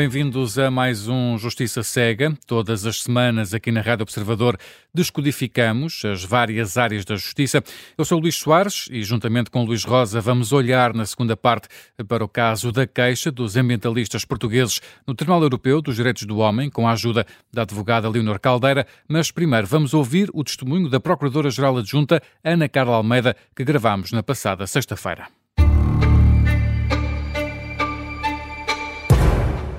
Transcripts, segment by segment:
Bem-vindos a mais um Justiça Cega. Todas as semanas aqui na Rádio Observador descodificamos as várias áreas da justiça. Eu sou Luís Soares e, juntamente com Luís Rosa, vamos olhar na segunda parte para o caso da queixa dos ambientalistas portugueses no Tribunal Europeu dos Direitos do Homem, com a ajuda da advogada Leonor Caldeira. Mas primeiro vamos ouvir o testemunho da Procuradora-Geral Adjunta, Ana Carla Almeida, que gravamos na passada sexta-feira.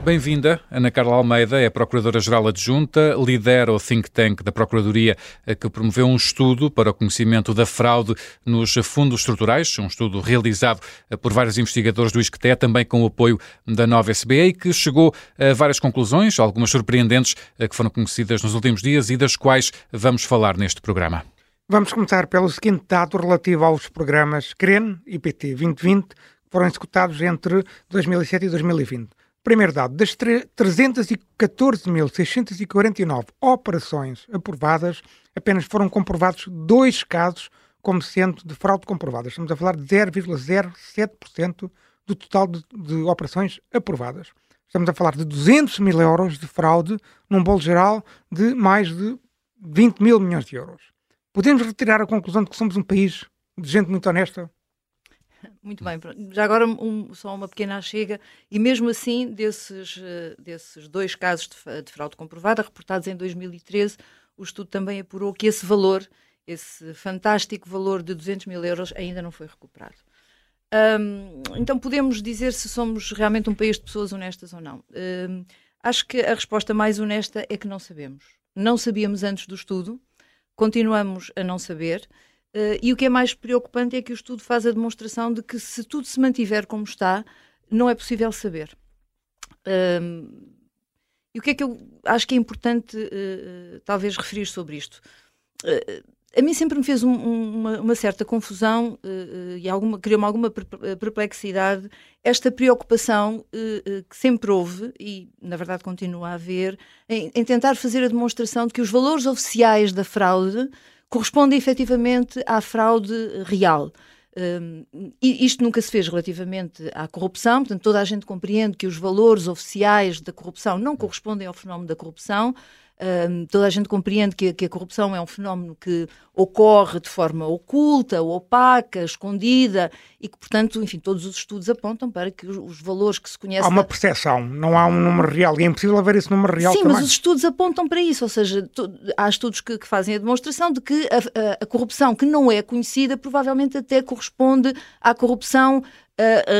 Bem-vinda, Ana Carla Almeida, é Procuradora-Geral Adjunta, lidera o think tank da Procuradoria eh, que promoveu um estudo para o conhecimento da fraude nos fundos estruturais, um estudo realizado eh, por vários investigadores do ISCTE, também com o apoio da nova SBA, e que chegou a várias conclusões, algumas surpreendentes, eh, que foram conhecidas nos últimos dias e das quais vamos falar neste programa. Vamos começar pelo seguinte dado relativo aos programas CREN e PT 2020, que foram executados entre 2007 e 2020. Primeiro dado, das 314.649 operações aprovadas, apenas foram comprovados dois casos como sendo de fraude comprovada. Estamos a falar de 0,07% do total de, de, operações aprovadas. Estamos a falar de 200 mil euros de fraude num bolo geral de mais de 20 mil milhões de euros. Podemos retirar a conclusão de que somos um país de gente muito honesta? Muito bem, já agora um, só uma pequena chega, e mesmo assim, desses, eh, desses dois casos de, de fraude comprovada, reportados em 2013, o estudo também apurou que esse valor, esse fantástico valor de 200 mil euros, ainda não foi recuperado. Então, podemos dizer se somos realmente um país de pessoas honestas ou não? Acho que a resposta mais honesta é que não sabemos. Não sabíamos antes do estudo, continuamos a não saber. Uh, e o que é mais preocupante é que o estudo faz a demonstração de que se tudo se mantiver como está, não é possível saber. Uh, e o que é que eu acho que é importante, uh, talvez, referir sobre isto? a mim sempre me fez um, uma, uma, certa confusão e alguma, criou-me alguma perplexidade esta preocupação que sempre houve, e na verdade continua a haver, em, em tentar fazer a demonstração de que os valores oficiais da fraude corresponde efetivamente à fraude real. Um, isto nunca se fez relativamente à corrupção, portanto, toda a gente compreende que os valores oficiais da corrupção não correspondem ao fenómeno da corrupção, um, toda a gente compreende que, que, a corrupção é um fenómeno que ocorre de forma oculta, opaca, escondida e que, portanto, enfim, todos os estudos apontam para que os, os valores que se conhecem. Há uma percepção, não há um número real e é impossível haver esse número real Sim, também. mas os estudos apontam para isso, ou seja, há estudos que, que, fazem a demonstração de que a, a, a corrupção que não é conhecida provavelmente até corresponde à corrupção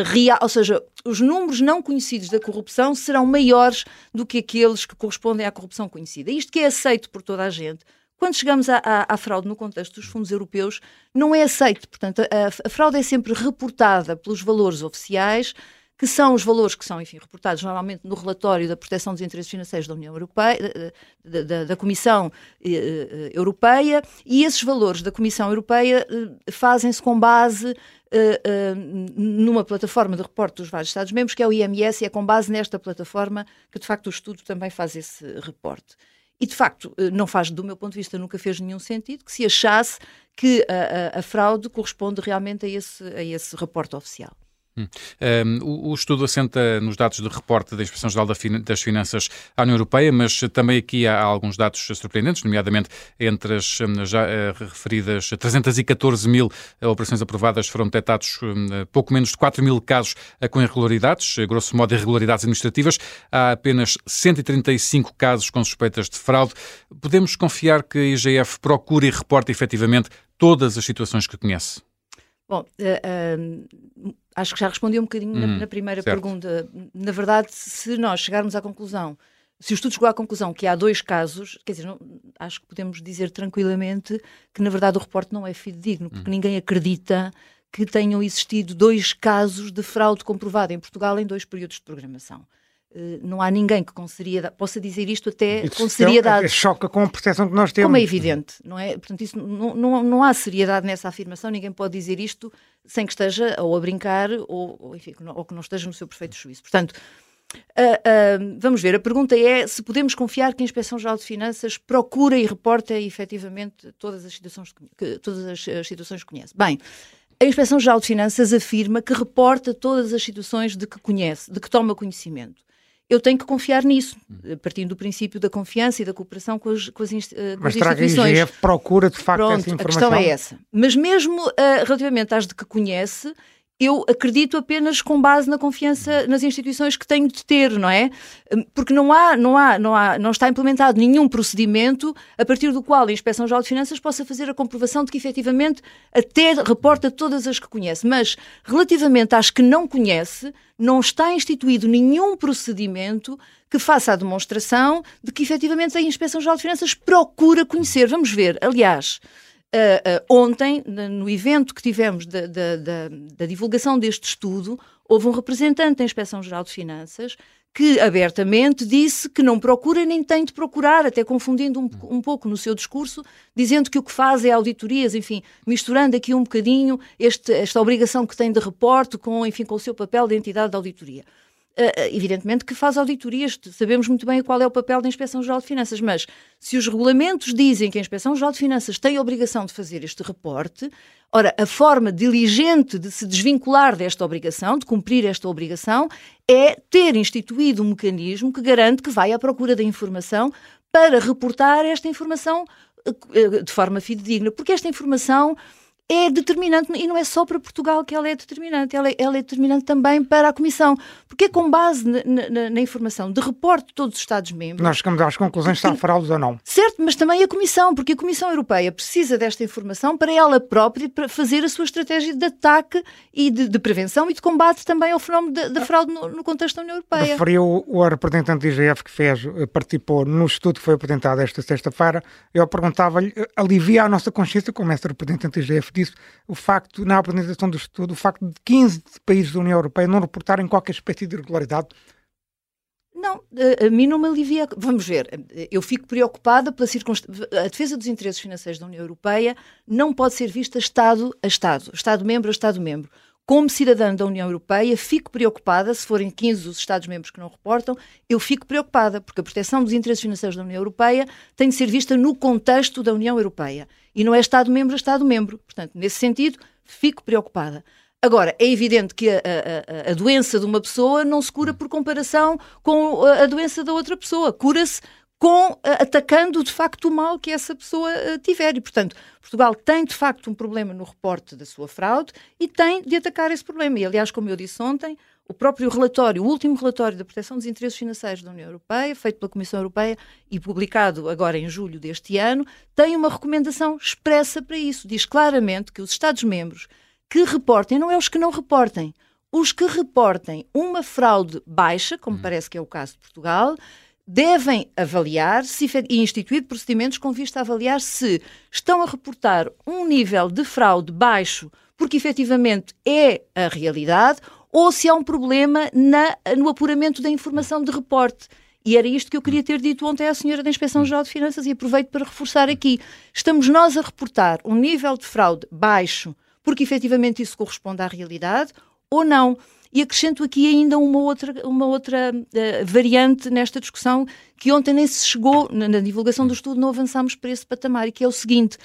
real, ou seja, os números não conhecidos da corrupção serão maiores do que aqueles que correspondem à corrupção conhecida. Isto que é aceito por toda a gente. Quando chegamos à, à, à fraude no contexto dos fundos europeus, não é aceito. Portanto, a, a fraude é sempre reportada pelos valores oficiais, que são os valores que são, enfim, reportados normalmente no relatório da proteção dos interesses financeiros da União Europeia, da, da, da Comissão eh, eh, Europeia, e esses valores da Comissão Europeia eh, fazem-se com base Uh, numa plataforma de reporte dos vários Estados-membros, que é o IMS, e é com base nesta plataforma que, de facto, o estudo também faz esse reporte. E, de facto, não faz, do meu ponto de vista, nunca fez nenhum sentido que se achasse que a, a, a fraude corresponde realmente a esse, a esse reporte oficial. Hum. Um, o, estudo assenta nos dados de reporte da Inspeção-Geral das Finanças à União Europeia, mas também aqui há alguns dados surpreendentes, nomeadamente entre as hum, já uh, referidas 314 mil operações aprovadas foram detectados uh, pouco menos de 4 mil casos com irregularidades, grosso modo irregularidades administrativas. Há apenas 135 casos com suspeitas de fraude. Podemos confiar que a IGF procure e reporte efetivamente todas as situações que conhece? Bom, uh, uh, acho que já respondi um bocadinho na, hum, na, primeira certo. pergunta. Na verdade, se nós chegarmos à conclusão, se o estudo chegou à conclusão que há dois casos, quer dizer, não, acho que podemos dizer tranquilamente que, na verdade, o reporte não é fidedigno, porque hum. ninguém acredita que tenham existido dois casos de fraude comprovada em Portugal em dois períodos de programação. Eh, não há ninguém que com seriedade, possa dizer isto até isso com seriedade. É, choca com a percepção que nós temos. Como é evidente, não é? Portanto, isso, não, não, não há seriedade nessa afirmação, ninguém pode dizer isto sem que esteja ou a brincar ou, ou, enfim, ou que não esteja no seu perfeito juízo. Portanto, uh, uh, vamos ver, a pergunta é se podemos confiar que a Inspeção-Geral de Finanças procura e reporta efetivamente todas as situações que, todas as, as situações que conhece. Bem, a Inspeção-Geral de Finanças afirma que reporta todas as situações de que conhece, de que toma conhecimento. Eu tenho que confiar nisso, partindo do princípio da confiança e da cooperação com as, com as, com Mas as instituições. Mas a IGF procura, de facto, Pronto, essa informação? a questão é essa. Mas mesmo uh, relativamente às de que conhece, eu acredito apenas com base na confiança nas instituições que tenho de ter, não é? Porque não há, não há, não há, não está implementado nenhum procedimento a partir do qual a Inspeção-Geral de Finanças possa fazer a comprovação de que efetivamente até reporta todas as que conhece. Mas relativamente às que não conhece, não está instituído nenhum procedimento que faça a demonstração de que efetivamente a Inspeção-Geral de Finanças procura conhecer. Vamos ver, aliás. Uh, ontem, no evento que tivemos da, da, da, da, divulgação deste estudo, houve um representante da Inspeção-Geral de Finanças que abertamente disse que não procura nem tem de procurar, até confundindo um, um, pouco no seu discurso, dizendo que o que faz é auditorias, enfim, misturando aqui um bocadinho este, esta obrigação que tem de reporte com, enfim, com o seu papel de entidade de auditoria. Uh, evidentemente que faz auditorias, sabemos muito bem qual é o papel da Inspeção-Geral de Finanças, mas se os regulamentos dizem que a Inspeção-Geral de Finanças tem a obrigação de fazer este reporte, ora, a forma diligente de se desvincular desta obrigação, de cumprir esta obrigação, é ter instituído um mecanismo que garante que vai à procura da informação para reportar esta informação uh, de forma fidedigna, porque esta informação é determinante, e não é só para Portugal que ela é determinante, ela é, ela é determinante também para a Comissão, porque é com base na, na, na informação de reporte de todos os Estados-membros. Nós chegamos às conclusões se há fraudes ou não. Certo, mas também a Comissão, porque a Comissão Europeia precisa desta informação para ela própria para fazer a sua estratégia de ataque e de, de prevenção e de combate também ao fenómeno da, da fraude no, no, contexto da União Europeia. Referiu o representante do IGF que fez, eh, participou no estudo que foi apresentado esta sexta-feira, eu perguntava-lhe, eh, alivia a nossa consciência, como esse representante do IGF o facto, na apresentação do estudo, o facto de 15 países da União Europeia não reportarem qualquer espécie de irregularidade? Não, a, mim não me alivia. Vamos ver, eu fico preocupada pela circunstância. A defesa dos interesses financeiros da União Europeia não pode ser vista Estado a Estado, Estado-membro a Estado-membro. Como cidadã da União Europeia, fico preocupada, se forem 15 os Estados-membros que não reportam, eu fico preocupada, porque a proteção dos interesses financeiros da União Europeia tem de ser vista no contexto da União Europeia. E não é Estado-membro a Estado-membro. Portanto, nesse sentido, fico preocupada. Agora, é evidente que a, a, a, doença de uma pessoa não se cura por comparação com a, a doença da outra pessoa. Cura-se com, atacando de facto o mal que essa pessoa tiver. E, portanto, Portugal tem de facto um problema no reporte da sua fraude e tem de atacar esse problema. E, aliás, como eu disse ontem, o próprio relatório, o último relatório da proteção dos interesses financeiros da União Europeia, feito pela Comissão Europeia e publicado agora em julho deste ano, tem uma recomendação expressa para isso. Diz claramente que os Estados-membros que reportem, não é os que não reportem, os que reportem uma fraude baixa, como hum. parece que é o caso de Portugal, devem avaliar se, e instituir procedimentos com vista a avaliar se estão a reportar um nível de fraude baixo, porque efetivamente é a realidade, ou se há um problema na, no apuramento da informação de reporte. E era isto que eu queria ter dito ontem à senhora da Inspeção-Geral de Finanças e aproveito para reforçar aqui. Estamos nós a reportar um nível de fraude baixo, porque efetivamente isso corresponde à realidade, ou não? E acrescento aqui ainda uma outra, uma outra uh, variante nesta discussão que ontem nem se chegou, na, na divulgação do estudo, não avançámos para esse patamar, e que é o seguinte: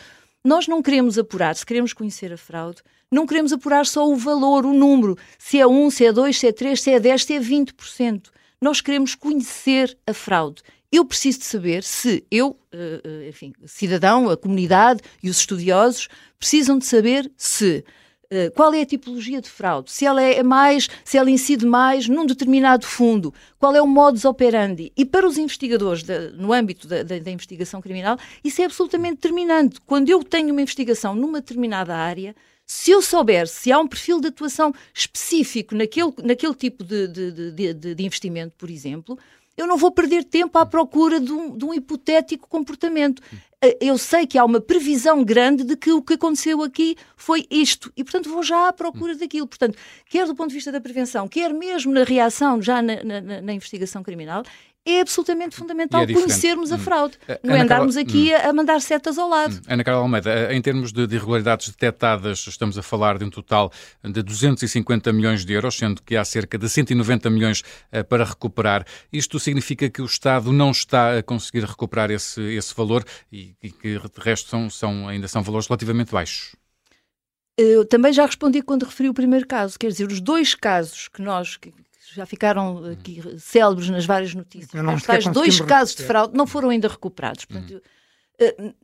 nós não queremos apurar, se queremos conhecer a fraude, não queremos apurar só o valor, o número, se é 1, se é 2, se é 3, se é 10, se é 20%. Nós queremos conhecer a fraude. Eu preciso de saber se eu, eh, eh, enfim, cidadão, a comunidade e os estudiosos precisam de saber se eh, qual é a tipologia de fraude, se ela é mais, se ela incide mais num determinado fundo, qual é o modus operandi. E para os investigadores no âmbito da, da, da, investigação criminal, isso é absolutamente determinante. Quando eu tenho uma investigação numa determinada área, se eu souber se há um perfil de atuação específico naquele, naquele tipo de, de, de, de investimento, por exemplo, eu não vou perder tempo à procura de um, de um hipotético comportamento. Eh, eu sei que há uma previsão grande de que o que aconteceu aqui foi isto e, portanto, vou já à procura daquilo. Portanto, quer do ponto de vista da prevenção, quer mesmo na reação já na, na, na investigação criminal, é absolutamente fundamental é conhecermos a hum. fraude. Hum. Não é andarmos aqui hum. a, mandar setas ao lado. Hum. Ana Carla Almeida, eh, em termos de, de, irregularidades detectadas, estamos a falar de um total de 250 milhões de euros, sendo que há cerca de 190 milhões uh, para recuperar. Isto significa que o Estado não está a conseguir recuperar esse, esse valor e, e que, de resto, são, são, ainda são valores relativamente baixos. Eu também já respondi quando referi o primeiro caso, quer dizer, os dois casos que nós que já ficaram aqui célebres nas várias notícias. Os tais dois casos de fraude não foram ainda recuperados. Portanto, uhum.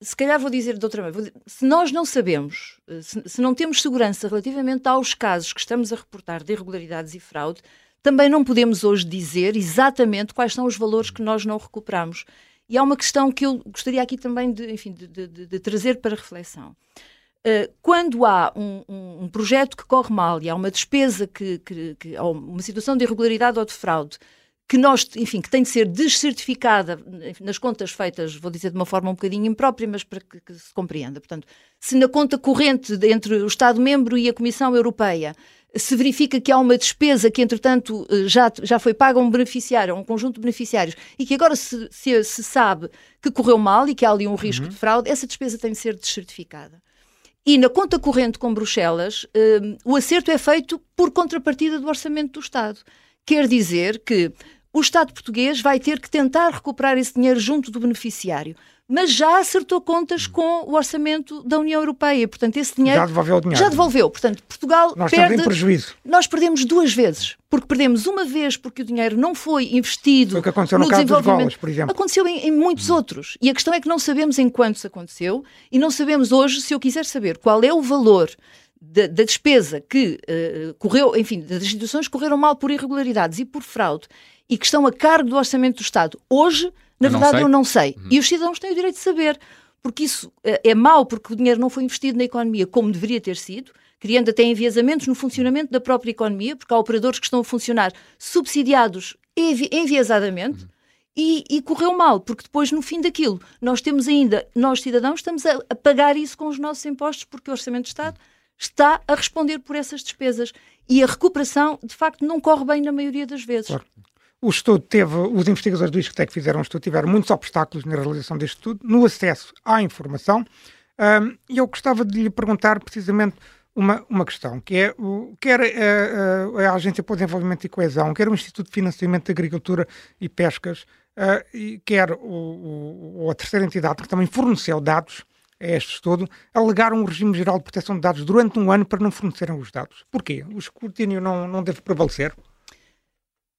se calhar vou dizer de outra maneira, se nós não sabemos, se, se não temos segurança relativamente aos casos que estamos a reportar de irregularidades e fraude, também não podemos hoje dizer exatamente quais são os valores que nós não recuperamos. E há uma questão que eu gostaria aqui também de, enfim, de, de, de trazer para reflexão. Uh, quando há um, um, um, projeto que corre mal e há uma despesa que, que, que há uma situação de irregularidade ou de fraude que nós, enfim, que tem de ser descertificada nas contas feitas, vou dizer de uma forma um bocadinho imprópria, mas para que, que se compreenda. Portanto, se na conta corrente entre o Estado-membro e a Comissão Europeia se verifica que há uma despesa que, entretanto, eh, já, já foi paga a um beneficiário, a um conjunto de beneficiários, e que agora se, se, se sabe que correu mal e que há ali um risco uhum. de fraude, essa despesa tem de ser descertificada. E na conta corrente com Bruxelas, um, o acerto é feito por contrapartida do orçamento do Estado. Quer dizer que o Estado português vai ter que tentar recuperar esse dinheiro junto do beneficiário mas já acertou contas com o orçamento da União Europeia. Portanto, esse dinheiro. Já devolveu o dinheiro. Já devolveu. Portanto, Portugal. Nós perde, estamos em prejuízo. Nós perdemos duas vezes. Porque perdemos uma vez porque o dinheiro não foi investido. Foi o que aconteceu no, no caso dos golos, por exemplo. Aconteceu em, em muitos hum. outros. E a questão é que não sabemos em quantos aconteceu e não sabemos hoje, se eu quiser saber qual é o valor da, da, despesa que uh, correu, enfim, das instituições que correram mal por irregularidades e por fraude e que estão a cargo do orçamento do Estado, hoje na eu verdade, não eu não sei. Uhum. E os cidadãos têm o direito de saber, porque isso é, é mau, porque o dinheiro não foi investido na economia como deveria ter sido, criando até enviesamentos no funcionamento da própria economia, porque há operadores que estão a funcionar subsidiados envi enviesadamente. Uhum. E, e, correu mal, porque depois, no fim daquilo, nós temos ainda, nós cidadãos, estamos a, a pagar isso com os nossos impostos, porque o Orçamento de Estado está a responder por essas despesas. E a recuperação, de facto, não corre bem na maioria das vezes. Claro. O estudo teve, os investigadores do ISCTEC fizeram um estudo, tiveram muitos obstáculos na realização deste estudo, no acesso à informação. Um, e eu gostava de lhe perguntar precisamente uma, uma questão, que é o, quer a, eh, eh, a Agência para o Desenvolvimento e Coesão, quer o Instituto de Financiamento de Agricultura e Pescas, uh, e quer o, o, a terceira entidade que também forneceu dados a este estudo, alegaram um regime geral de proteção de dados durante um ano para não fornecerem os dados. Porquê? O escrutínio não, não deve prevalecer?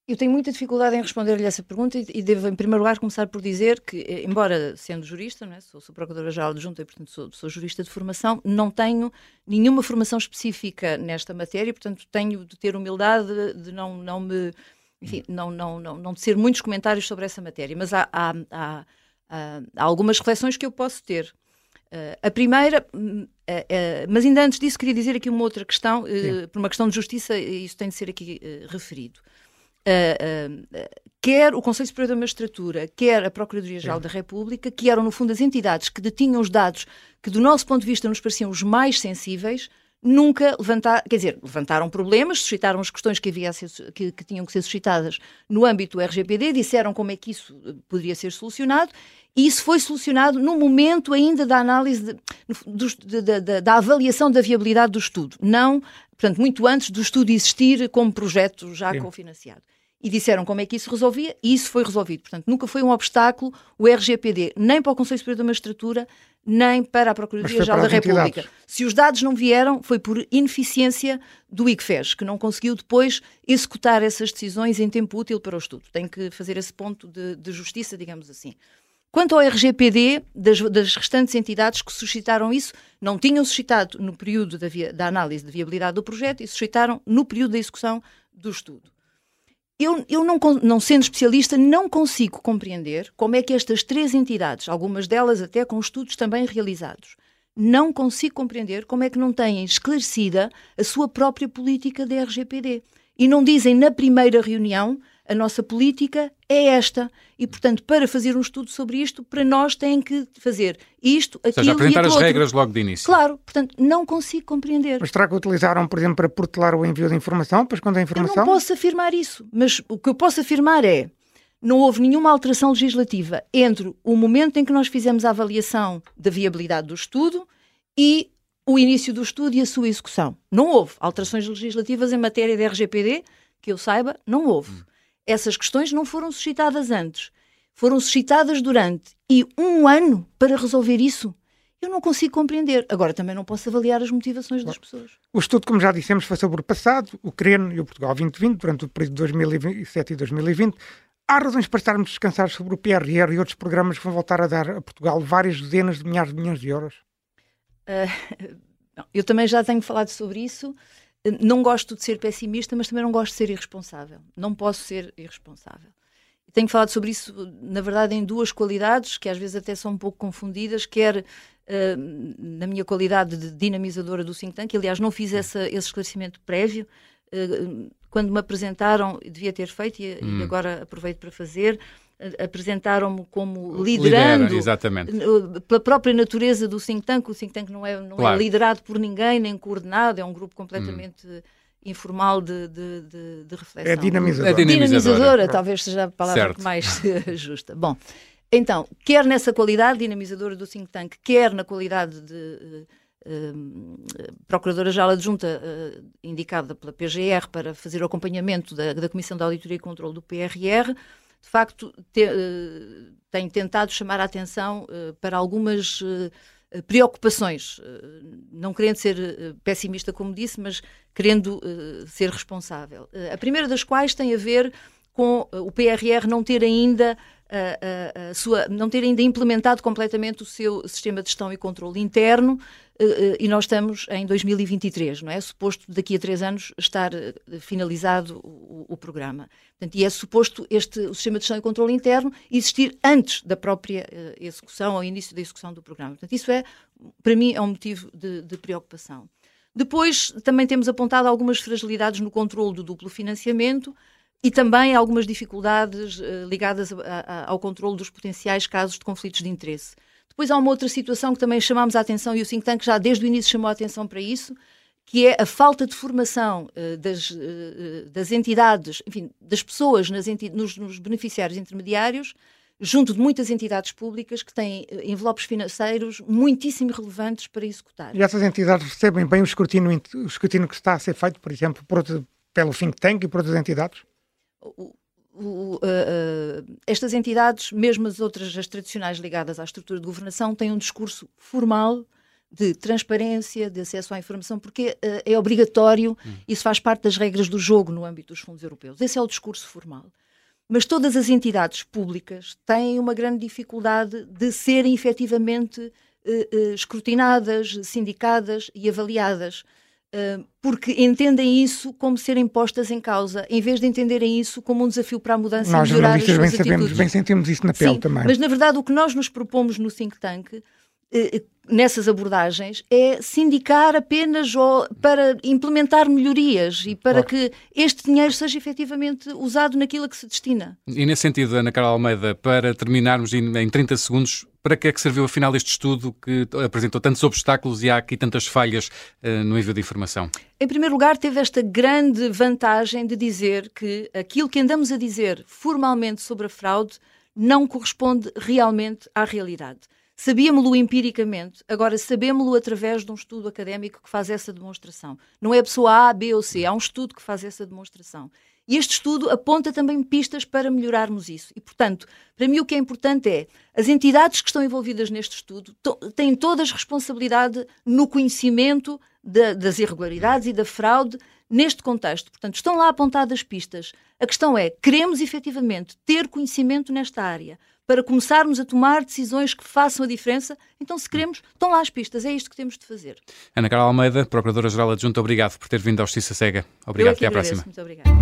Eu tenho muita dificuldade em responder-lhe essa pergunta e, e, devo, em primeiro lugar, começar por dizer que, eh, embora sendo jurista, é? sou, sou Procuradora-Geral adjunta e, portanto, sou, sou, jurista de formação, não tenho nenhuma formação específica nesta matéria e, portanto, tenho de ter humildade de não, não me. Enfim, não, não, não, não de ser muitos comentários sobre essa matéria, mas há, há, há, há algumas reflexões que eu posso ter. Uh, a primeira, uh, uh, mas ainda antes disso, queria dizer aqui uma outra questão, por uma questão de justiça, e isso tem de ser aqui referido uh, uh, quer o Conselho Superior da Magistratura, quer a Procuradoria-Geral da República, que eram, no fundo, as entidades que detinham os dados que, do nosso ponto de vista, nos pareciam os mais sensíveis, nunca levantaram, quer dizer, levantaram problemas, suscitaram as questões que, havia ser, que, que, tinham que ser suscitadas no âmbito do RGPD, disseram como é que isso poderia ser solucionado, e isso foi solucionado no momento ainda da análise, de, de, de, da avaliação da viabilidade do estudo, não, portanto, muito antes do estudo existir como projeto já Sim. cofinanciado e disseram como é que isso resolvia e isso foi resolvido. Portanto, nunca foi um obstáculo o RGPD, nem para o Conselho Superior da Magistratura, nem para a Procuradoria-Geral da República. Entidades. Se os dados não vieram, foi por ineficiência do ICFES, que não conseguiu depois executar essas decisões em tempo útil para o estudo. Tem que fazer esse ponto de, de justiça, digamos assim. Quanto ao RGPD, das, das, restantes entidades que suscitaram isso, não tinham suscitado no período da, via, da análise de viabilidade do projeto e suscitaram no período da execução do estudo. Eu, eu não, não, sendo especialista, não consigo compreender como é que estas três entidades, algumas delas até com estudos também realizados, não consigo compreender como é que não têm esclarecida a sua própria política da RGPD. E não dizem na primeira reunião a nossa política é esta. E, portanto, para fazer um estudo sobre isto, para nós têm que fazer isto, aquilo Ou seja, apresentar e as outro. regras logo de início. Claro, portanto, não consigo compreender. Mas será que utilizaram, por exemplo, para protelar o envio de informação, para esconder a informação? Eu não posso afirmar isso, mas o que eu posso afirmar é não houve nenhuma alteração legislativa entre o momento em que nós fizemos a avaliação da viabilidade do estudo e o início do estudo e a sua execução. Não houve alterações legislativas em matéria de RGPD, que eu saiba, não houve. Essas questões não foram suscitadas antes. Foram suscitadas durante. E um ano para resolver isso. eu não consigo compreender. Agora também não posso avaliar as motivações das pessoas. O estudo, como já dissemos, foi sobre o passado, o CREN e o Portugal 2020, durante o período de 2007 e 2020. Há razões para estarmos descansados sobre o PRR e outros programas que vão voltar a dar a Portugal várias dezenas de milhares de milhões de euros? Uh, eu também já tenho falado sobre isso. Não gosto de ser pessimista, mas também não gosto de ser irresponsável. Não posso ser irresponsável. Tenho falado sobre isso, na verdade, em duas qualidades, que às vezes até são um pouco confundidas, quer uh, na minha qualidade de dinamizadora do think tank, aliás, não fiz essa, esse esclarecimento prévio, uh, quando me apresentaram, devia ter feito e, hum. e agora aproveito para fazer, apresentaram-me como liderando Lidera, exatamente. pela própria natureza do think tank. O think tank não é, não é claro. é liderado por ninguém, nem coordenado, é um grupo completamente hum. informal de, de, de, de, reflexão. É dinamizadora. É dinamizadora, dinamizadora talvez seja a palavra certo. mais justa. Bom, então, quer nessa qualidade dinamizadora do think tank, quer na qualidade de Uh, Procuradora-Geral Adjunta uh, indicada pela PGR para fazer o acompanhamento da, da Comissão de Auditoria e Controle do PRR, de facto, te, uh, tem tentado chamar a atenção uh, para algumas uh, preocupações, não querendo ser pessimista, como disse, mas querendo ser responsável. a primeira das quais tem a ver com o PRR não ter ainda a, a, a sua, não ter ainda implementado completamente o seu sistema de gestão e controle interno eh, eh, e nós estamos em 2023, não é? Suposto daqui a três anos estar eh, finalizado o, o programa. Portanto, e é suposto este, o sistema de gestão e controle interno existir antes da própria execução, ao início da execução do programa. Portanto, isso é, para mim, é um motivo de, de preocupação. Depois, também temos apontado algumas fragilidades no controle do duplo financiamento, e também algumas dificuldades uh, ligadas a, a, ao controle dos potenciais casos de conflitos de interesse. Depois há uma outra situação que também chamámos a atenção e o think tank já desde o início chamou a atenção para isso, que é a falta de formação uh, das, uh, das entidades, enfim, das pessoas enti nos, nos, beneficiários intermediários, junto de muitas entidades públicas que têm envelopes financeiros muitíssimo relevantes para executar. E essas entidades recebem bem o escrutínio, o escrutínio que está a ser feito, por exemplo, por, pelo think tank e por outras entidades? O, o, uh, uh, estas entidades, mesmo as outras, as tradicionais ligadas à estrutura de governação, têm um discurso formal de transparência, de acesso à informação, porque uh, é obrigatório, hum. isso faz parte das regras do jogo no âmbito dos fundos europeus. Esse é o discurso formal. Mas todas as entidades públicas têm uma grande dificuldade de serem efetivamente escrutinadas, sindicadas e avaliadas porque entendem isso como serem postas em causa, em vez de entenderem isso como um desafio para a mudança nós, e melhorar as suas bem atitudes. sabemos, bem sentimos isso na pele Sim, também. Mas, na verdade, o que nós nos propomos no think tank nessas abordagens é sindicar apenas para implementar melhorias e para claro. que este dinheiro seja efetivamente usado naquilo a que se destina. E nesse sentido, Ana Carla Almeida, para terminarmos em 30 segundos, para que é que serviu afinal este estudo que apresentou tantos obstáculos e há aqui tantas falhas uh, no envio de informação? Em primeiro lugar, teve esta grande vantagem de dizer que aquilo que andamos a dizer formalmente sobre a fraude não corresponde realmente à realidade. Sabíamos-lo empiricamente, agora sabemos-lo através de um estudo académico que faz essa demonstração. Não é a pessoa A, B ou C, há um estudo que faz essa demonstração. E este estudo aponta também pistas para melhorarmos isso. E, portanto, para mim o que é importante é as entidades que estão envolvidas neste estudo têm todas responsabilidade no conhecimento de, das irregularidades e da fraude neste contexto. Portanto, estão lá apontadas pistas. A questão é: queremos efetivamente ter conhecimento nesta área para começarmos a tomar decisões que façam a diferença? Então, se queremos, estão lá as pistas, é isto que temos de fazer. Ana Carla Almeida, Procuradora-Geral Adjunta, obrigado por ter vindo ao Justiça Cega. Obrigado, até à próxima. Muito obrigado.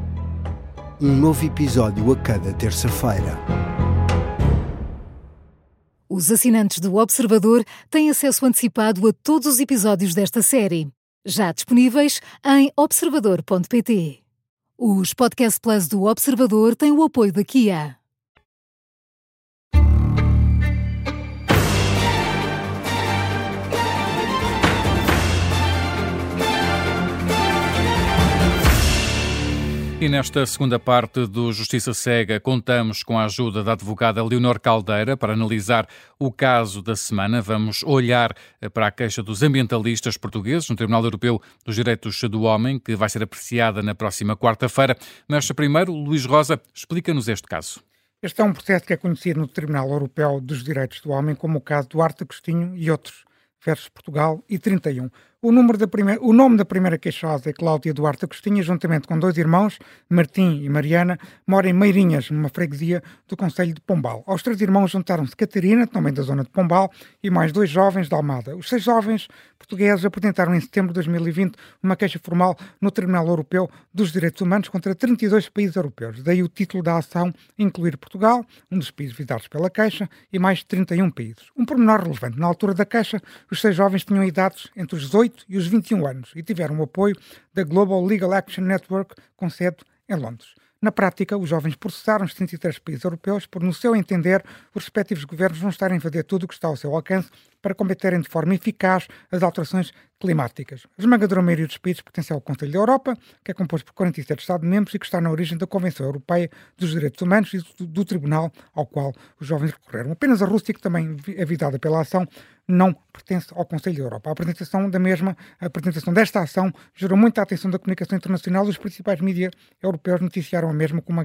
um novo episódio a cada terça-feira. Os assinantes do Observador têm acesso antecipado a todos os episódios desta série. Já disponíveis em observador.pt. Os Podcast Plus do Observador têm o apoio da Kia. E nesta segunda parte do Justiça Cega, contamos com a ajuda da advogada Leonor Caldeira para analisar o caso da semana. Vamos olhar eh, para a queixa dos ambientalistas portugueses no Tribunal Europeu dos Direitos do Homem, que vai ser apreciada na próxima quarta-feira. Mas primeiro, Luís Rosa, explica-nos este caso. Este é um processo que é conhecido no Tribunal Europeu dos Direitos do Homem como o caso Duarte Agostinho e outros, versus Portugal e 31. O, número da primeira, o nome da primeira queixosa é Cláudia Duarte Agostinha, juntamente com dois irmãos, Martim e Mariana, mora em Meirinhas, numa freguesia do Conselho de Pombal. Aos três irmãos juntaram-se Catarina, também da zona de Pombal, e mais dois jovens de Almada. Os seis jovens portugueses apresentaram em setembro de 2020 uma queixa formal no Tribunal Europeu dos Direitos Humanos contra 32 países europeus. Daí o título da ação incluir Portugal, um dos países visitados pela queixa, e mais 31 países. Um pormenor relevante. Na altura da queixa, os seis jovens tinham idades entre os 18 18 e os 21 anos e tiveram o apoio da Global Legal Action Network, com sede em Londres. Na prática, os jovens processaram os 33 países europeus por, no seu entender, os respectivos governos não estarem a fazer tudo o que está ao seu alcance para combaterem de forma eficaz as alterações climáticas. A esmagadora maioria dos países pertence ao Conselho da Europa, que é composto por 47 Estados-membros e que está na origem da Convenção Europeia dos Direitos Humanos e do, do Tribunal ao qual os jovens recorreram. Apenas a Rússia, que também é visada pela ação, não pertence ao Conselho da Europa. A apresentação da mesma, a apresentação desta ação gerou muita atenção da comunicação internacional e os principais mídias europeus noticiaram a mesma como,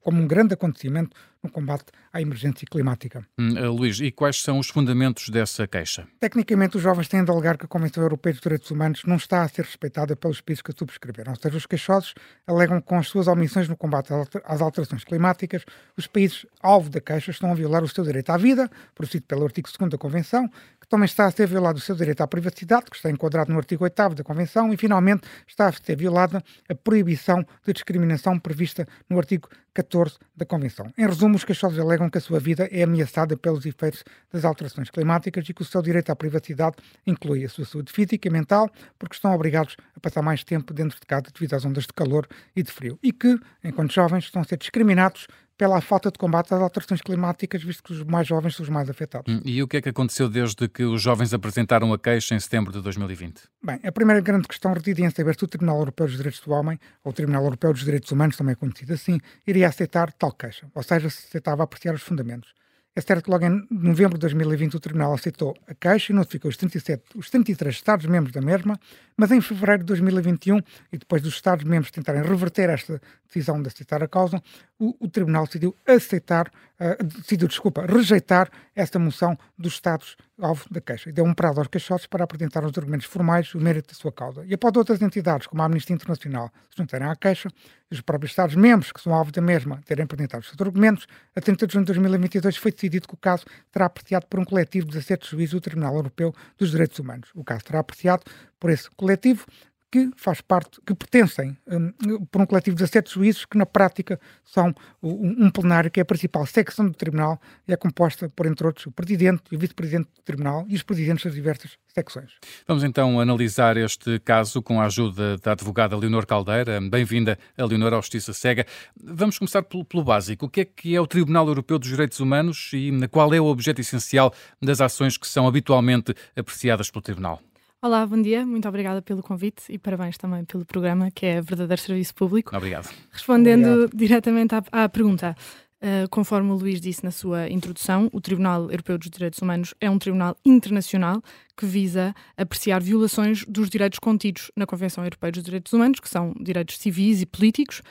como um grande acontecimento no combate à emergência climática. Hum, uh, Luís, e quais são os fundamentos dessa queixa? Tecnicamente, os jovens têm de alegar que a Convenção Europeia dos Direitos Humanos não está a ser respeitada pelos países que a subscreveram. Ou seja, os queixosos alegam que com as suas omissões no combate às alterações climáticas, os países alvo da queixa estão a violar o seu direito à vida, procedido pelo artigo 2 da Convenção, que também está a ser violado o seu direito à privacidade, que está enquadrado no artigo 8 da Convenção, e finalmente está a ser violada a proibição de discriminação prevista no artigo 14 da Convenção. Em resumo, os queixosos alegam que a sua vida é ameaçada pelos efeitos das alterações climáticas e que o seu direito à privacidade inclui a sua saúde física e mental, porque estão obrigados a passar mais tempo dentro de casa devido às ondas de calor e de frio. E que, enquanto jovens, estão a ser discriminados pela falta de combate às alterações climáticas, visto que os mais jovens são os mais afetados. Hum, e o que é que aconteceu desde que os jovens apresentaram a queixa em setembro de 2020? Bem, a primeira grande questão reside em saber se o Tribunal Europeu dos Direitos do Homem, ou o Tribunal Europeu dos Direitos Humanos, também é conhecido assim, iria aceitar tal queixa, ou seja, se aceitava apreciar os fundamentos. É certo que logo em novembro de 2020 o Tribunal aceitou a queixa e notificou os 37, os 33 Estados-membros da mesma, mas em fevereiro de 2021, e depois dos Estados-membros tentarem reverter esta decisão de aceitar a causa, o, o Tribunal decidiu aceitar, uh, decidiu, desculpa, rejeitar esta moção dos Estados alvo da queixa e deu um prazo aos queixosos para apresentar os argumentos formais do mérito da sua causa. E após outras entidades, como a Amnistia Internacional, se juntarem à queixa, e os próprios Estados-membros, que são alvo da mesma, terem apresentado os seus argumentos, a 30 de junho de 2022 foi decidido que o caso terá apreciado por um coletivo de 17 juízes do Tribunal Europeu dos Direitos Humanos. O caso terá apreciado por esse coletivo que faz parte, que pertencem um, por um coletivo de 17 juízes que na prática são um, um, plenário que é a principal secção do tribunal e é composta por, entre outros, o presidente e o vice-presidente do tribunal e os presidentes das diversas secções. Vamos então analisar este caso com a ajuda da advogada Leonor Caldeira. Bem-vinda a Leonor à Justiça Cega. Vamos começar pelo, pelo básico. O que é que é o Tribunal Europeu dos Direitos Humanos e qual é o objeto essencial das ações que são habitualmente apreciadas pelo Tribunal? Olá, bom dia, muito obrigada pelo convite e parabéns também pelo programa, que é verdadeiro serviço público. Obrigado. Respondendo Obrigado. diretamente à, à pergunta, uh, conforme o Luís disse na sua introdução, o Tribunal Europeu dos Direitos Humanos é um tribunal internacional que visa apreciar violações dos direitos contidos na Convenção Europeia dos Direitos Humanos, que são direitos civis e políticos,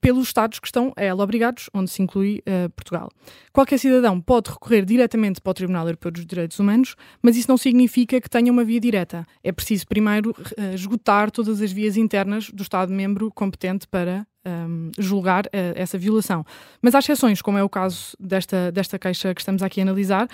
pelos Estados que estão a ela obrigados, onde se inclui uh, Portugal. Qualquer cidadão pode recorrer diretamente para o Tribunal Europeu dos Direitos Humanos, mas isso não significa que tenha uma via direta. É preciso primeiro uh, esgotar todas as vias internas do Estado-membro competente para um, ehm, julgar uh, essa violação. Mas há exceções, como é o caso desta, desta queixa que estamos aqui a analisar,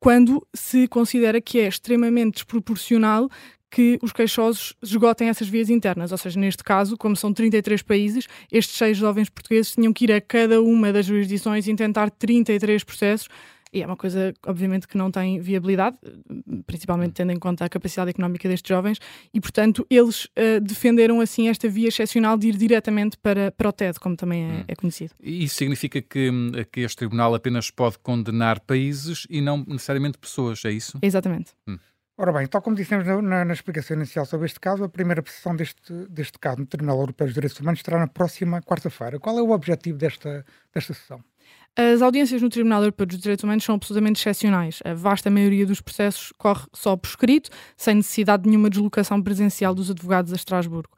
quando se considera que é extremamente desproporcional que os queixosos esgotem essas vias internas. Ou seja, neste caso, como são 33 países, estes seis jovens portugueses tinham que ir a cada uma das jurisdições e tentar 33 processos E é uma coisa, obviamente, que não tem viabilidade, principalmente tendo em conta a capacidade económica destes jovens, e, portanto, eles uh, defenderam assim esta via excepcional de ir diretamente para, para o TED, como também é, hum. é conhecido. E isso significa que, que este tribunal apenas pode condenar países e não necessariamente pessoas, é isso? Exatamente. Hum. Ora bem, tal como dissemos na, na, explicação inicial sobre este caso, a primeira sessão deste, deste caso no Tribunal Europeu dos Direitos Humanos estará na próxima quarta-feira. Qual é o objetivo desta, desta sessão? As audiências no Tribunal Europeu dos Direitos Humanos são absolutamente excepcionais. A vasta maioria dos processos corre só por escrito, sem necessidade de nenhuma deslocação presencial dos advogados a Estrasburgo.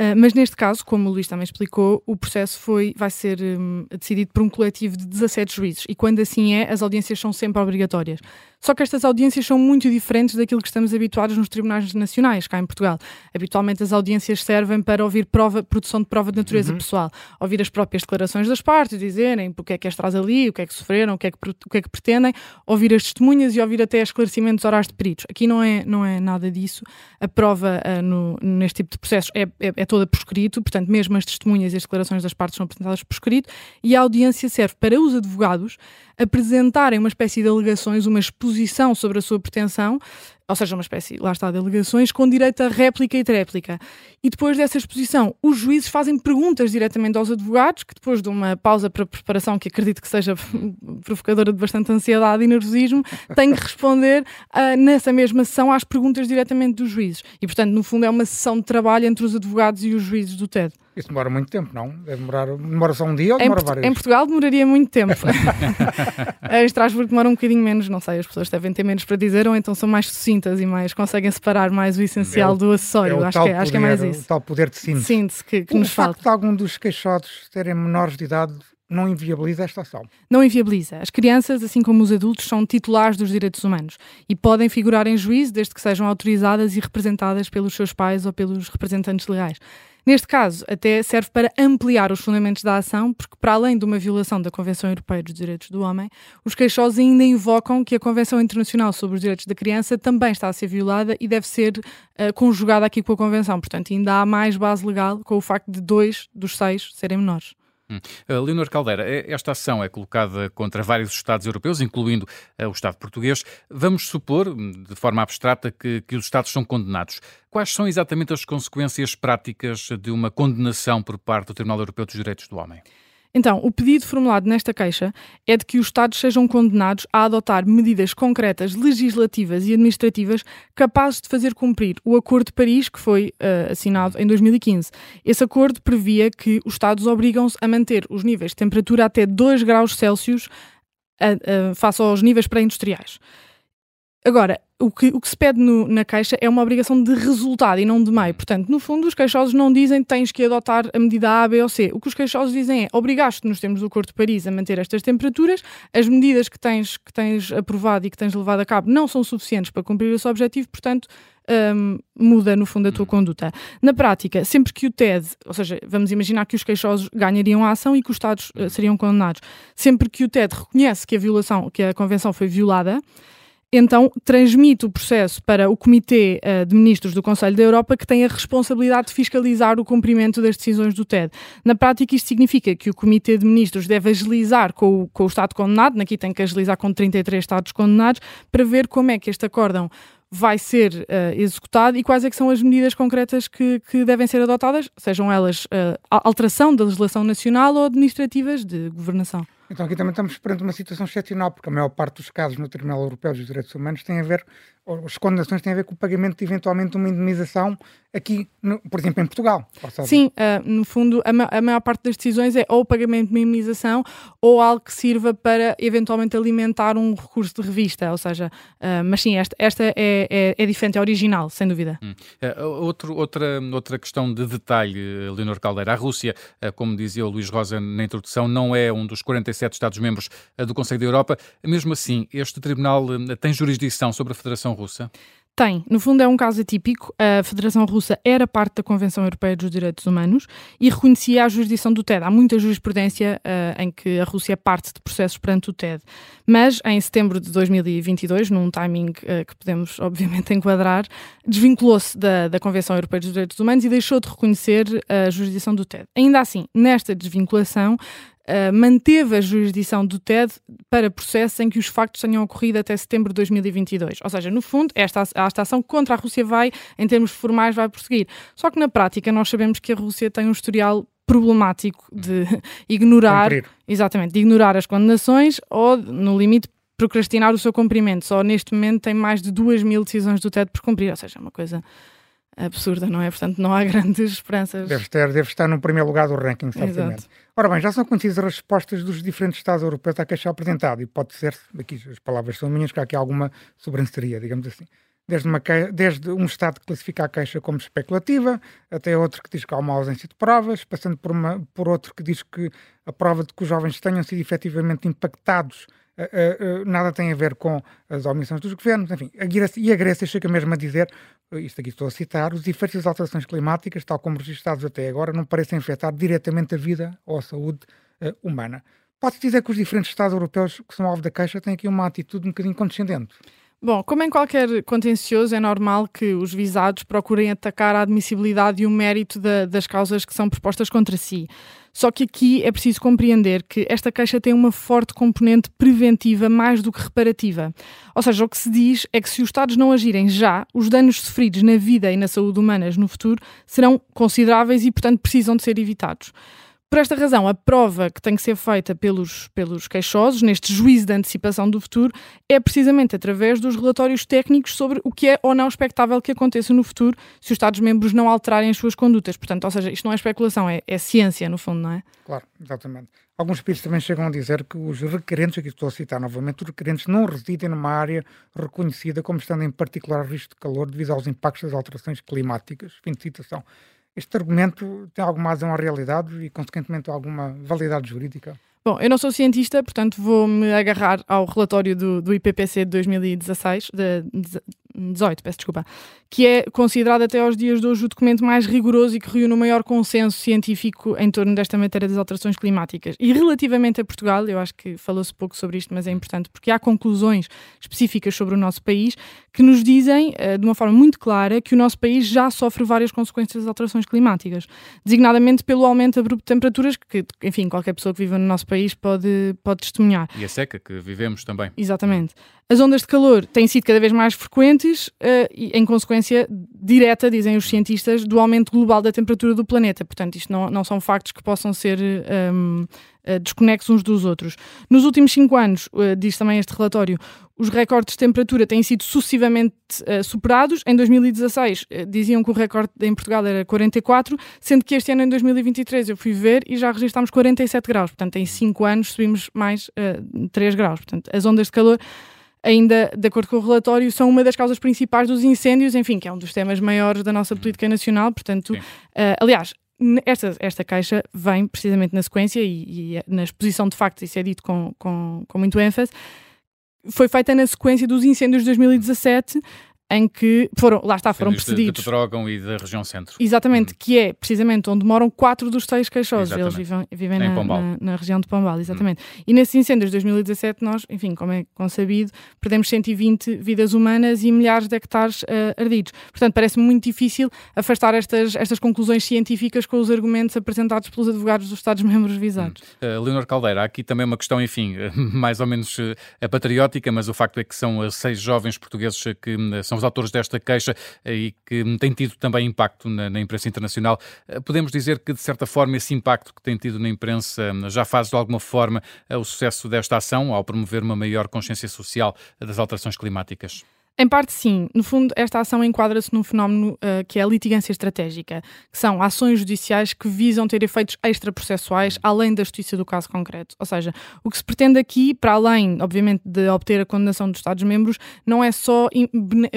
Uh, mas neste caso, como o Luís também explicou, o processo foi, vai ser um, decidido por um coletivo de 17 juízes e quando assim é, as audiências são sempre obrigatórias. Só que estas audiências são muito diferentes daquilo que estamos habituados nos tribunais nacionais, cá em Portugal. Habitualmente as audiências servem para ouvir prova, produção de prova de natureza uhum. pessoal, ouvir as próprias declarações das partes, dizerem o que é que as traz ali, o que é que sofreram, o que é que, o que, é que pretendem, ouvir as testemunhas e ouvir até esclarecimentos orais de peritos. Aqui não é, não é nada disso. A prova uh, no, neste tipo de processos é, é, é toda por escrito, portanto, mesmo as testemunhas e as declarações das partes são apresentadas por escrito, e a audiência serve para os advogados apresentarem uma espécie de alegações, uma exposição sobre a sua pretensão, ou seja, uma espécie, lá está, de alegações, com direito a réplica e tréplica. E depois dessa exposição, os juízes fazem perguntas diretamente aos advogados, que depois de uma pausa para preparação, que acredito que seja provocadora de bastante ansiedade e nervosismo, têm que responder uh, nessa mesma sessão às perguntas diretamente dos juízes. E, portanto, no fundo, é uma sessão de trabalho entre os advogados e os juízes do TED. Isso demora muito tempo, não? Deve demorar, demora só um dia ou demora em, vários? Em Portugal demoraria muito tempo. em Estrasburgo demora um bocadinho menos, não sei, as pessoas devem ter menos para dizer, ou então são mais sucintas e mais conseguem separar mais o essencial é o, do acessório. É acho, que é, poder, acho que é mais isso. O tal poder de síntese. síntese que, que o nos facto falta. de algum dos queixados serem menores de idade não inviabiliza esta ação. Não inviabiliza. As crianças, assim como os adultos, são titulares dos direitos humanos e podem figurar em juízo desde que sejam autorizadas e representadas pelos seus pais ou pelos representantes legais. Neste caso, até serve para ampliar os fundamentos da ação, porque, para além de uma violação da Convenção Europeia dos Direitos do Homem, os queixosos ainda invocam que a Convenção Internacional sobre os Direitos da Criança também está a ser violada e deve ser uh, conjugada aqui com a Convenção. Portanto, ainda há mais base legal com o facto de dois dos seis serem menores. Hum. Uh, Leonor Caldeira, é, esta ação é colocada contra vários Estados europeus, incluindo uh, o Estado português. Vamos supor, hum, de forma abstrata, que, que os Estados são condenados. Quais são exatamente as consequências práticas de uma condenação por parte do Tribunal Europeu dos Direitos do Homem? Então, o pedido formulado nesta queixa é de que os Estados sejam condenados a adotar medidas concretas, legislativas e administrativas capazes de fazer cumprir o Acordo de Paris, que foi uh, assinado em 2015. Esse acordo previa que os Estados obrigam-se a manter os níveis de temperatura até 2 graus Celsius uh, uh, face aos níveis pré-industriais. Agora, o que, o que se pede no, na queixa é uma obrigação de resultado e não de meio. Portanto, no fundo, os queixosos não dizem que tens que adotar a medida A, B ou C. O que os queixosos dizem é obrigaste nos termos do Acordo de Paris a manter estas temperaturas, as medidas que tens, que tens aprovado e que tens levado a cabo não são suficientes para cumprir esse objetivo, portanto, um, muda no fundo a tua conduta. Na prática, sempre que o TED, ou seja, vamos imaginar que os queixosos ganhariam a ação e que os Estados uh, seriam condenados, sempre que o TED reconhece que a violação, que a Convenção foi violada, então transmite o processo para o Comitê uh, de Ministros do Conselho da Europa, que tem a responsabilidade de fiscalizar o cumprimento das decisões do TED. Na prática, isto significa que o Comitê de Ministros deve agilizar com o, com o Estado condenado, aqui tem que agilizar com 33 Estados condenados, para ver como é que este acórdão vai ser uh, executado e quais é que são as medidas concretas que, que devem ser adotadas, sejam elas uh, alteração da legislação nacional ou administrativas de governação. Então aqui também estamos perante uma situação excepcional, porque a maior parte dos casos no Tribunal Europeu dos Direitos Humanos tem a ver as condenações têm a ver com o pagamento de eventualmente uma indemnização aqui, no, por exemplo, em Portugal. Sim, uh, no fundo, a, ma a, maior parte das decisões é ou o pagamento de uma indemnização ou algo que sirva para eventualmente alimentar um recurso de revista. Ou seja, uh, mas sim, esta, esta é, é, é, diferente, é original, sem dúvida. Hum. Uh, outro, outra, outra questão de detalhe, Leonor Caldeira. A Rússia, como dizia o Luís Rosa na introdução, não é um dos 47 Estados-membros do Conselho da Europa. Mesmo assim, este tribunal tem jurisdição sobre a Federação Russa? Tem. No fundo, é um caso atípico. A Federação Russa era parte da Convenção Europeia dos Direitos Humanos e reconhecia a jurisdição do TED. Há muita jurisprudência uh, em que a Rússia é parte de processos perante o TED. Mas, em setembro de 2022, num timing uh, que podemos, obviamente, enquadrar, desvinculou-se da, da Convenção Europeia dos Direitos Humanos e deixou de reconhecer a jurisdição do TED. Ainda assim, nesta desvinculação, uh, manteve a jurisdição do TED para processos em que os factos tenham ocorrido até setembro de 2022. Ou seja, no fundo, esta, esta ação contra a Rússia vai, em termos formais, vai prosseguir. Só que na prática nós sabemos que a Rússia tem um historial problemático de ignorar, Cumprir. exatamente, de ignorar as condenações ou, no limite, procrastinar o seu cumprimento. Só neste momento tem mais de 2 mil decisões do TED por cumprir, ou seja, é uma coisa absurda, não é? Portanto, não há grandes esperanças. Deve estar, deve estar no primeiro lugar do ranking, certamente. Exato. Ora bem, já são conhecidas as respostas dos diferentes Estados europeus à queixa apresentada e pode ser, aqui as palavras são minhas, que há aqui alguma sobranceria, digamos assim. Desde, uma. Desde um Estado que classifica a queixa como especulativa, até outro que diz que há uma ausência de provas, passando por, uma... por outro que diz que a prova de que os jovens tenham sido efetivamente impactados nada tem a ver com as omissões dos governos, enfim, a Grécia, e a Grécia chega mesmo a dizer, isto aqui estou a citar, os efeitos das alterações climáticas, tal como registados até agora, não parecem afetar diretamente a vida ou a saúde humana. Pode-se dizer que os diferentes Estados europeus que são alvo da queixa têm aqui uma atitude um bocadinho condescendente. Bom, como em qualquer contencioso, é normal que os visados procurem atacar a admissibilidade e o mérito da, das causas que são propostas contra si. Só que aqui é preciso compreender que esta queixa tem uma forte componente preventiva mais do que reparativa. Ou seja, o que se diz é que se os Estados não agirem já, os danos sofridos na vida e na saúde humanas no futuro serão consideráveis e, portanto, precisam de ser evitados. Por esta razão, a prova que tem que ser feita pelos, pelos queixosos, neste juízo de antecipação do futuro, é precisamente através dos relatórios técnicos sobre o que é ou não expectável que aconteça no futuro se os Estados-membros não alterarem as suas condutas. Portanto, ou seja, isto não é especulação, é, é ciência, no fundo, não é? Claro, exatamente. Alguns países também chegam a dizer que os requerentes, aqui estou a citar novamente, os requerentes não residem numa área reconhecida como estando em particular risco de calor devido aos impactos das alterações climáticas. Fim de citação. Este argumento tem alguma razão à realidade e, consequentemente, alguma validade jurídica? Bom, eu não sou cientista, portanto vou-me agarrar ao relatório do, do IPPC de 2016, de, 18, peço desculpa, que é considerado até aos dias de hoje o documento mais rigoroso e que reúne o maior consenso científico em torno desta matéria das alterações climáticas. E relativamente a Portugal, eu acho que falou-se pouco sobre isto, mas é importante porque há conclusões específicas sobre o nosso país que nos dizem, uh, de uma forma muito clara, que o nosso país já sofre várias consequências das alterações climáticas, designadamente pelo aumento abrupto de temperaturas, que, enfim, qualquer pessoa que viva no nosso país pode, pode testemunhar. E a seca que vivemos também. Exatamente. As ondas de calor têm sido cada vez mais frequentes uh, e, em consequência direta, dizem os cientistas, do aumento global da temperatura do planeta. Portanto, isto não, não são factos que possam ser um, eh, desconexos uns dos outros. Nos últimos cinco anos, uh, diz também este relatório, os recordes de temperatura têm sido sucessivamente superados. Em 2016, diziam que o recorde em Portugal era 44, sendo que este ano, em 2023, eu fui ver e já registámos 47 graus. Portanto, em cinco anos subimos mais 3 graus. Portanto, as ondas de calor ainda, de acordo com o relatório, são uma das causas principais dos incêndios, enfim, que é um dos temas maiores da nossa política nacional. Portanto, uh, aliás, esta, esta caixa vem precisamente na sequência e, e, na exposição de factos, isso é dito com, com, com muito ênfase, foi feita na sequência dos incêndios de 2017, em que foram, lá está, foram precedidos. De, de Pedrógão e da região centro. Exatamente, hum. que é precisamente onde moram quatro dos seis queixosos. Eles vivem, vivem na, na, na, região de Pombal, exatamente. Hum. E nesses incêndios de 2017, nós, enfim, como é consabido, perdemos 120 vidas humanas e milhares de hectares uh, ardidos. Portanto, parece-me muito difícil afastar estas, estas conclusões científicas com os argumentos apresentados pelos advogados dos Estados-membros visados. Hum. Uh, Leonor Caldeira, há aqui também uma questão, enfim, mais ou menos uh, patriótica, mas o facto é que são seis jovens portugueses que são são os autores desta queixa eh, e que tem tido também impacto na, na, imprensa internacional. Eh, podemos dizer que, de certa forma, esse impacto que tem tido na imprensa eh, já faz, de alguma forma, o sucesso desta ação ao promover uma maior consciência social das alterações climáticas? Em parte, sim. No fundo, esta ação enquadra-se num fenómeno uh, que é a litigância estratégica, que são ações judiciais que visam ter efeitos extraprocessuais além da justiça do caso concreto. Ou seja, o que se pretende aqui, para além, obviamente, de obter a condenação dos Estados-membros, não é só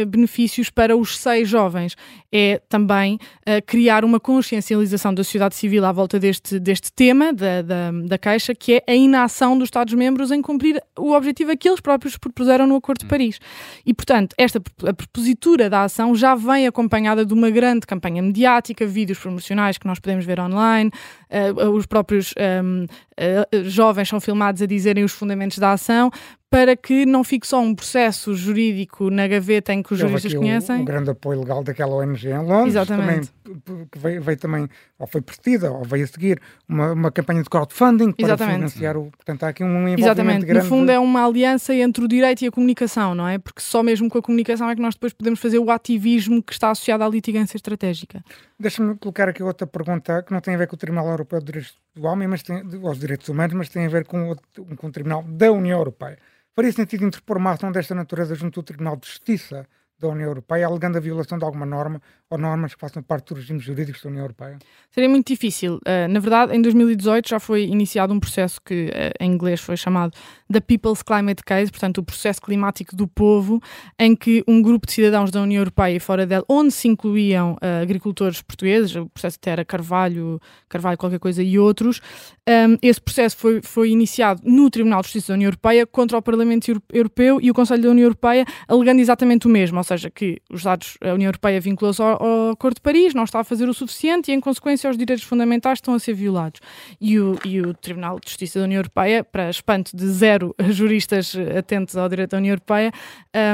benefícios para os seis jovens, é também uh, criar uma consciencialização da sociedade civil à volta deste, deste tema, da, da, da queixa, que é a inação dos Estados-membros em cumprir o objetivo que eles próprios propuseram no Acordo de Paris. E, portanto, Portanto, esta a propositura da ação já vem acompanhada de uma grande campanha mediática, vídeos promocionais que nós podemos ver online, uh, os próprios um, uh, jovens são filmados a dizerem os fundamentos da ação, para que não fique só um processo jurídico na gaveta em que os juristas conhecem. Um grande apoio legal daquela ONG em Londres, Exatamente. também, que veio, veio também, ou foi precedida, ou veio a seguir, uma, uma campanha de crowdfunding para Exatamente. financiar o. Portanto, há aqui um envolvimento Exatamente. grande. No fundo, é uma aliança entre o direito e a comunicação, não é? Porque só mesmo com a comunicação é que nós depois podemos fazer o ativismo que está associado à litigância estratégica. Deixa-me colocar aqui outra pergunta que não tem a ver com o Tribunal Europeu de Direitos do Homem, mas tem, aos Direitos Humanos, mas tem a ver com, outro- com o Tribunal da União Europeia. Faria sentido interpor uma ação desta natureza junto ao Tribunal de Justiça da União Europeia, alegando a violação de alguma norma ou normas que façam parte dos regimes jurídicos da União Europeia? Seria muito difícil. Uh, na verdade, em 2018 já foi iniciado um processo que uh, em inglês foi chamado The People's Climate Case, portanto, o processo climático do povo, em que um grupo de cidadãos da União Europeia e fora dela, onde se incluíam uh, agricultores portugueses, o processo até era Carvalho, Carvalho qualquer coisa e outros, um, esse processo foi, foi iniciado no Tribunal de Justiça da União Europeia contra o Parlamento Euro- Europeu e o Conselho da União Europeia, alegando exatamente o mesmo, ou seja, que os dados, a União Europeia vinculou-se ao Acordo de Paris, não está a fazer o suficiente e, em consequência, os direitos fundamentais estão a ser violados. E o, e o Tribunal de Justiça da União Europeia, para espanto de zero juristas atentos ao direito da União Europeia,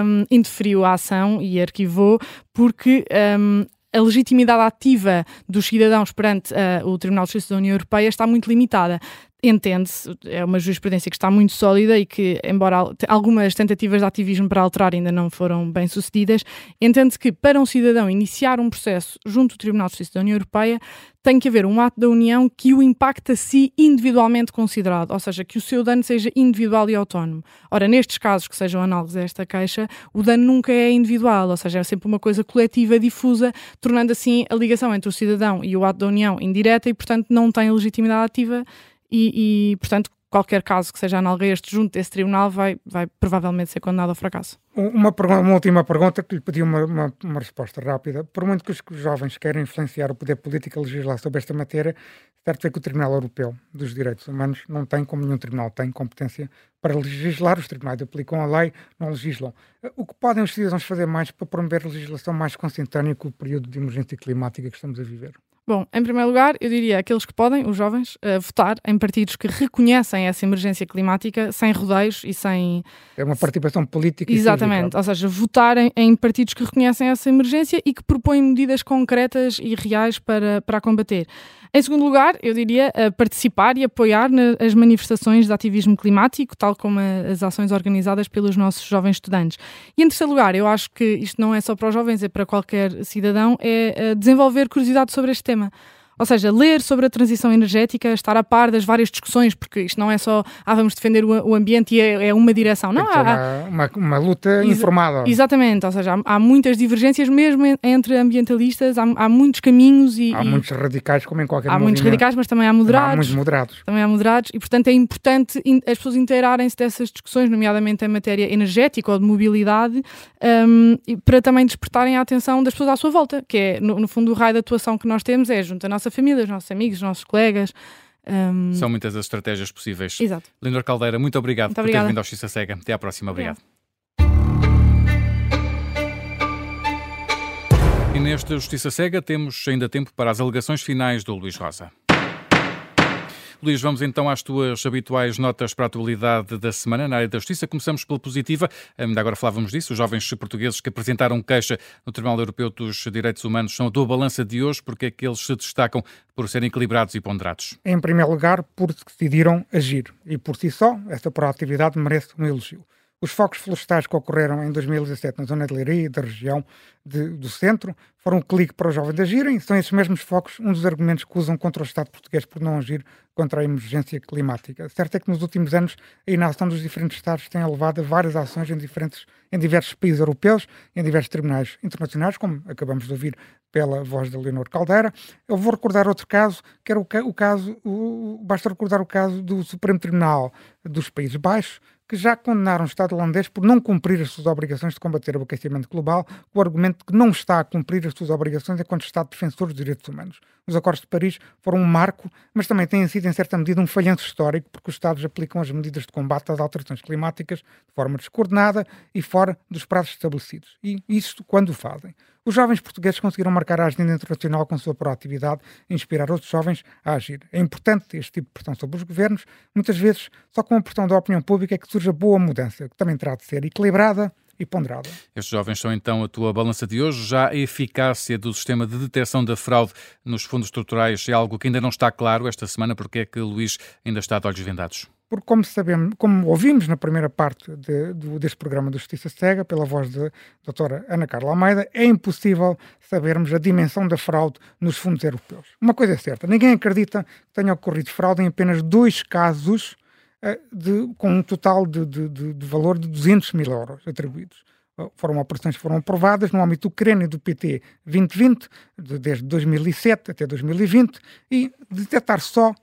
um, indeferiu a ação e arquivou porque um, a legitimidade ativa dos cidadãos perante uh, o Tribunal de Justiça da União Europeia está muito limitada. Entende-se, é uma jurisprudência que está muito sólida e que, embora algumas tentativas de ativismo para alterar ainda não foram bem sucedidas, entende-se que para um cidadão iniciar um processo junto ao Tribunal de Justiça da União Europeia tem que haver um ato da União que o impacte a si individualmente considerado, ou seja, que o seu dano seja individual e autónomo. Ora, nestes casos que sejam análogos a esta queixa, o dano nunca é individual, ou seja, é sempre uma coisa coletiva, difusa, tornando assim a ligação entre o cidadão e o ato da União indireta e, portanto, não tem legitimidade ativa e, e, portanto, qualquer caso que seja análogo a este junto desse tribunal vai, vai provavelmente ser condenado ao fracasso. Uma, uma última pergunta que lhe pedi uma, uma, uma resposta rápida. Por muito que os que os jovens queiram influenciar o poder político a legislar sobre esta matéria, certo é que o Tribunal Europeu dos Direitos Humanos não tem, como nenhum tribunal tem, competência para legislar. Os tribunais aplicam a lei, não legislam. O que podem os cidadãos fazer mais para promover legislação mais consentânea com o período de emergência climática que estamos a viver? Bom, em primeiro lugar, eu diria aqueles que podem, os jovens, eh, votar em partidos que reconhecem essa emergência climática sem rodeios e sem. É uma participação política e Exatamente, ou seja, votar em, em partidos que reconhecem essa emergência e que propõem medidas concretas e reais para, para a combater. Em segundo lugar, eu diria eh, participar e apoiar nas manifestações de ativismo climático, tal como as ações organizadas pelos nossos jovens estudantes. E em terceiro lugar, eu acho que isto não é só para os jovens, é para qualquer cidadão, é eh, desenvolver curiosidade sobre este tema. Ou seja, ler sobre a transição energética, estar a par das várias discussões, porque isto não é só, ah, vamos defender o, o ambiente e é, é uma direção. Não, há, há- uma, uma, luta Exa- informada. Exatamente, ou seja, há, há muitas divergências mesmo en- entre ambientalistas, há, há muitos caminhos e, Há e muitos radicais, como em qualquer há muitos movimento. radicais, mas também há Há moderados. muitos moderados. Também há moderados e, portanto, é importante as pessoas inteirarem-se dessas discussões, nomeadamente em matéria energética ou de mobilidade, um, para também despertarem a atenção das pessoas à sua volta, que é, no, no fundo, o raio de atuação que nós temos é junto à nossa família, os nossos amigos, os nossos colegas. um, São muitas as estratégias possíveis. Exato. Lindor Caldeira, muito obrigado Muito por ter obrigada. vindo ao Justiça Cega. Até à próxima. Obrigado. E neste Justiça Cega temos ainda tempo para as alegações finais do Luís Rosa. Luís, vamos então às tuas habituais notas para a atualidade da semana na área da justiça. Começamos pela positiva, ainda agora falávamos disso, os jovens portugueses que apresentaram queixa no Tribunal Europeu dos Direitos Humanos são a tua balança de hoje, porque é que eles se destacam por serem equilibrados e ponderados. Em primeiro lugar, porque decidiram agir. E por si só, essa proatividade merece um elogio. Os focos florestais que ocorreram em 2017 na zona de Leiria e da região de- do centro foram um clique para os jovens agirem. São esses mesmos focos um dos argumentos que usam contra o Estado português por não agir contra a emergência climática. Certo é que nos últimos anos a inação dos diferentes Estados tem levado a várias ações em, diferentes, em diversos países europeus, em diversos tribunais internacionais, como acabamos de ouvir pela voz da Leonor Caldeira. Eu vou recordar outro caso, que era o, o caso, o- basta recordar o caso do Supremo Tribunal dos Países Baixos, que já condenaram o Estado holandês por não cumprir as suas obrigações de combater o aquecimento global, com o argumento claramente que não está a cumprir as suas obrigações enquanto Estado defensor dos direitos humanos. Os Acordos de Paris foram um marco, mas também têm sido, em certa medida, um falhanço histórico, porque os Estados aplicam as medidas de combate às alterações climáticas de forma descoordenada e fora dos prazos estabelecidos. E isso quando o fazem. Os jovens portugueses conseguiram marcar a agenda internacional com sua proatividade e inspirar outros jovens a agir. É importante este tipo de pressão sobre os governos. Muitas vezes, só com a pressão da opinião pública é que surge a boa mudança, que também terá de ser equilibrada e ponderada. Estes jovens são então a tua balança de hoje. Já a eficácia do sistema de detecção da fraude nos fundos estruturais é algo que ainda não está claro esta semana, porque é que Luís ainda está de olhos vendados? Porque como sabemos, como ouvimos na primeira parte de, de, deste programa do Justiça Cega, pela voz da doutora Ana Carla Almeida, é impossível sabermos a dimensão da fraude nos fundos europeus. Uma coisa é certa, ninguém acredita que tenha ocorrido fraude em apenas dois casos uh, de, com um total de, de, valor de 200 mil euros atribuídos. Foram operações que foram aprovadas no âmbito do CRENE do PT 2020, desde 2007 até 2020, e detectar só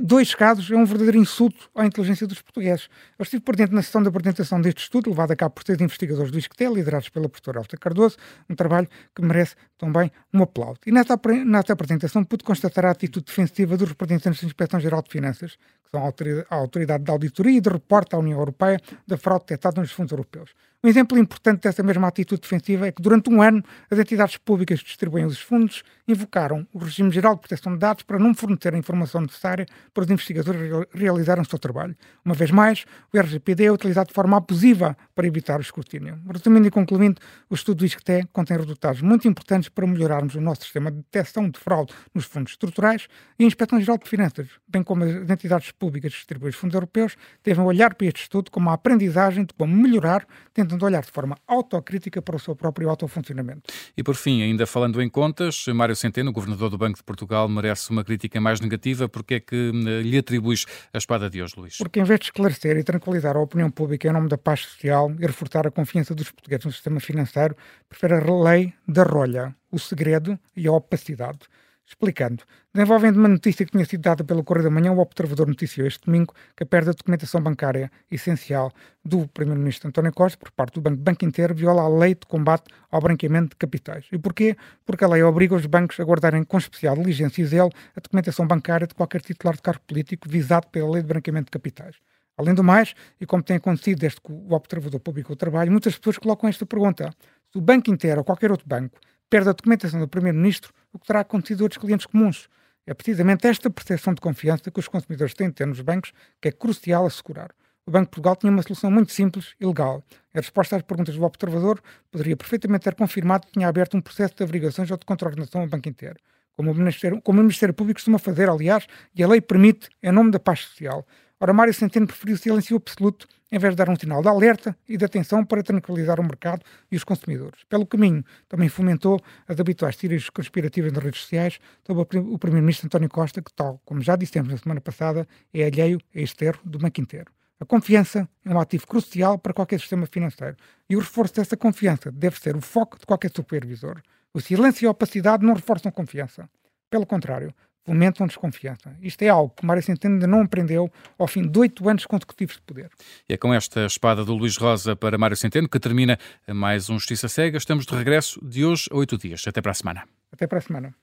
dois casos é um verdadeiro insulto à inteligência dos portugueses. Eu estive dentro na sessão da apresentação deste estudo, levado a cabo por três investigadores do ISCTE, liderados pela professora Alta Cardoso, um trabalho que merece também um aplauso. E nesta, nesta apresentação pude constatar a atitude defensiva dos representantes da Inspeção-Geral de Finanças, que são a autoridade de auditoria e de reporte à União Europeia da fraude detectada nos fundos europeus. Um exemplo importante dessa mesma atitude defensiva é que durante um ano as entidades públicas que distribuem os fundos invocaram o regime geral de proteção de dados para não fornecer a informação necessária para os investigadores realizarem o seu trabalho. Uma vez mais, o RGPD é utilizado de forma abusiva para evitar o escrutínio. Resumindo e concluindo, o estudo do ISCTE contém resultados muito importantes para melhorarmos o nosso sistema de detecção de fraude nos fundos estruturais e a Inspeção Geral de Finanças, bem como as entidades públicas que distribuem os fundos europeus, devem olhar para este estudo como uma aprendizagem de como melhorar, tentando tentando olhar de forma autocrítica para o seu próprio autofuncionamento. E por fim, ainda falando em contas, Mário Centeno, governador do Banco de Portugal, merece uma crítica mais negativa. Porque é que eh, lhe atribuis a espada de hoje, Luís? Porque em vez de esclarecer e tranquilizar a opinião pública em nome da paz social e reforçar a confiança dos portugueses no sistema financeiro, prefere a lei da rolha, o segredo e a opacidade. Explicando, desenvolvendo uma notícia que tinha sido dada pelo Correio da Manhã, o Observador noticiou este domingo que a perda de documentação bancária essencial do Primeiro-Ministro António Costa por parte do Banco, Banco Inteiro viola a lei de combate ao branqueamento de capitais. E porquê? Porque a lei obriga os bancos a guardarem com especial diligência e zelo a documentação bancária de qualquer titular de cargo político visado pela lei de branqueamento de capitais. Além do mais, e como tem acontecido desde que o Observador publicou o trabalho, muitas pessoas colocam esta pergunta. Se o Banco Inteiro ou qualquer outro banco perde a documentação do Primeiro-Ministro, o que terá acontecido a outros clientes comuns. É precisamente esta percepção de confiança que os consumidores têm de ter nos bancos que é crucial assegurar. O Banco de Portugal tinha uma solução muito simples e legal. A resposta às perguntas do observador poderia perfeitamente ter confirmado que tinha aberto um processo de averiguações ou de contraordenação ao banco inteiro. Como o, como o Ministério Público costuma fazer, aliás, e a lei permite, em nome da paz social. Ora, Mário Centeno preferiu silêncio absoluto em vez de dar um sinal de alerta e de atenção para tranquilizar o mercado e os consumidores. Pelo caminho, também fomentou as habituais teorias conspirativas nas redes sociais sobre o Primeiro-Ministro António Costa, que, tal como já dissemos na semana passada, é alheio a este erro do banco inteiro. A confiança é um ativo crucial para qualquer sistema financeiro e o reforço dessa confiança deve ser o foco de qualquer supervisor. O silêncio e a opacidade não reforçam confiança. Pelo contrário, fomentam desconfiança. Isto é algo que Mário Centeno ainda não aprendeu ao fim de oito anos consecutivos de poder. E é com esta espada do Luís Rosa para Mário Centeno que termina mais um Justiça Cega. Estamos de regresso de hoje a oito dias. Até para a semana. Até para a semana.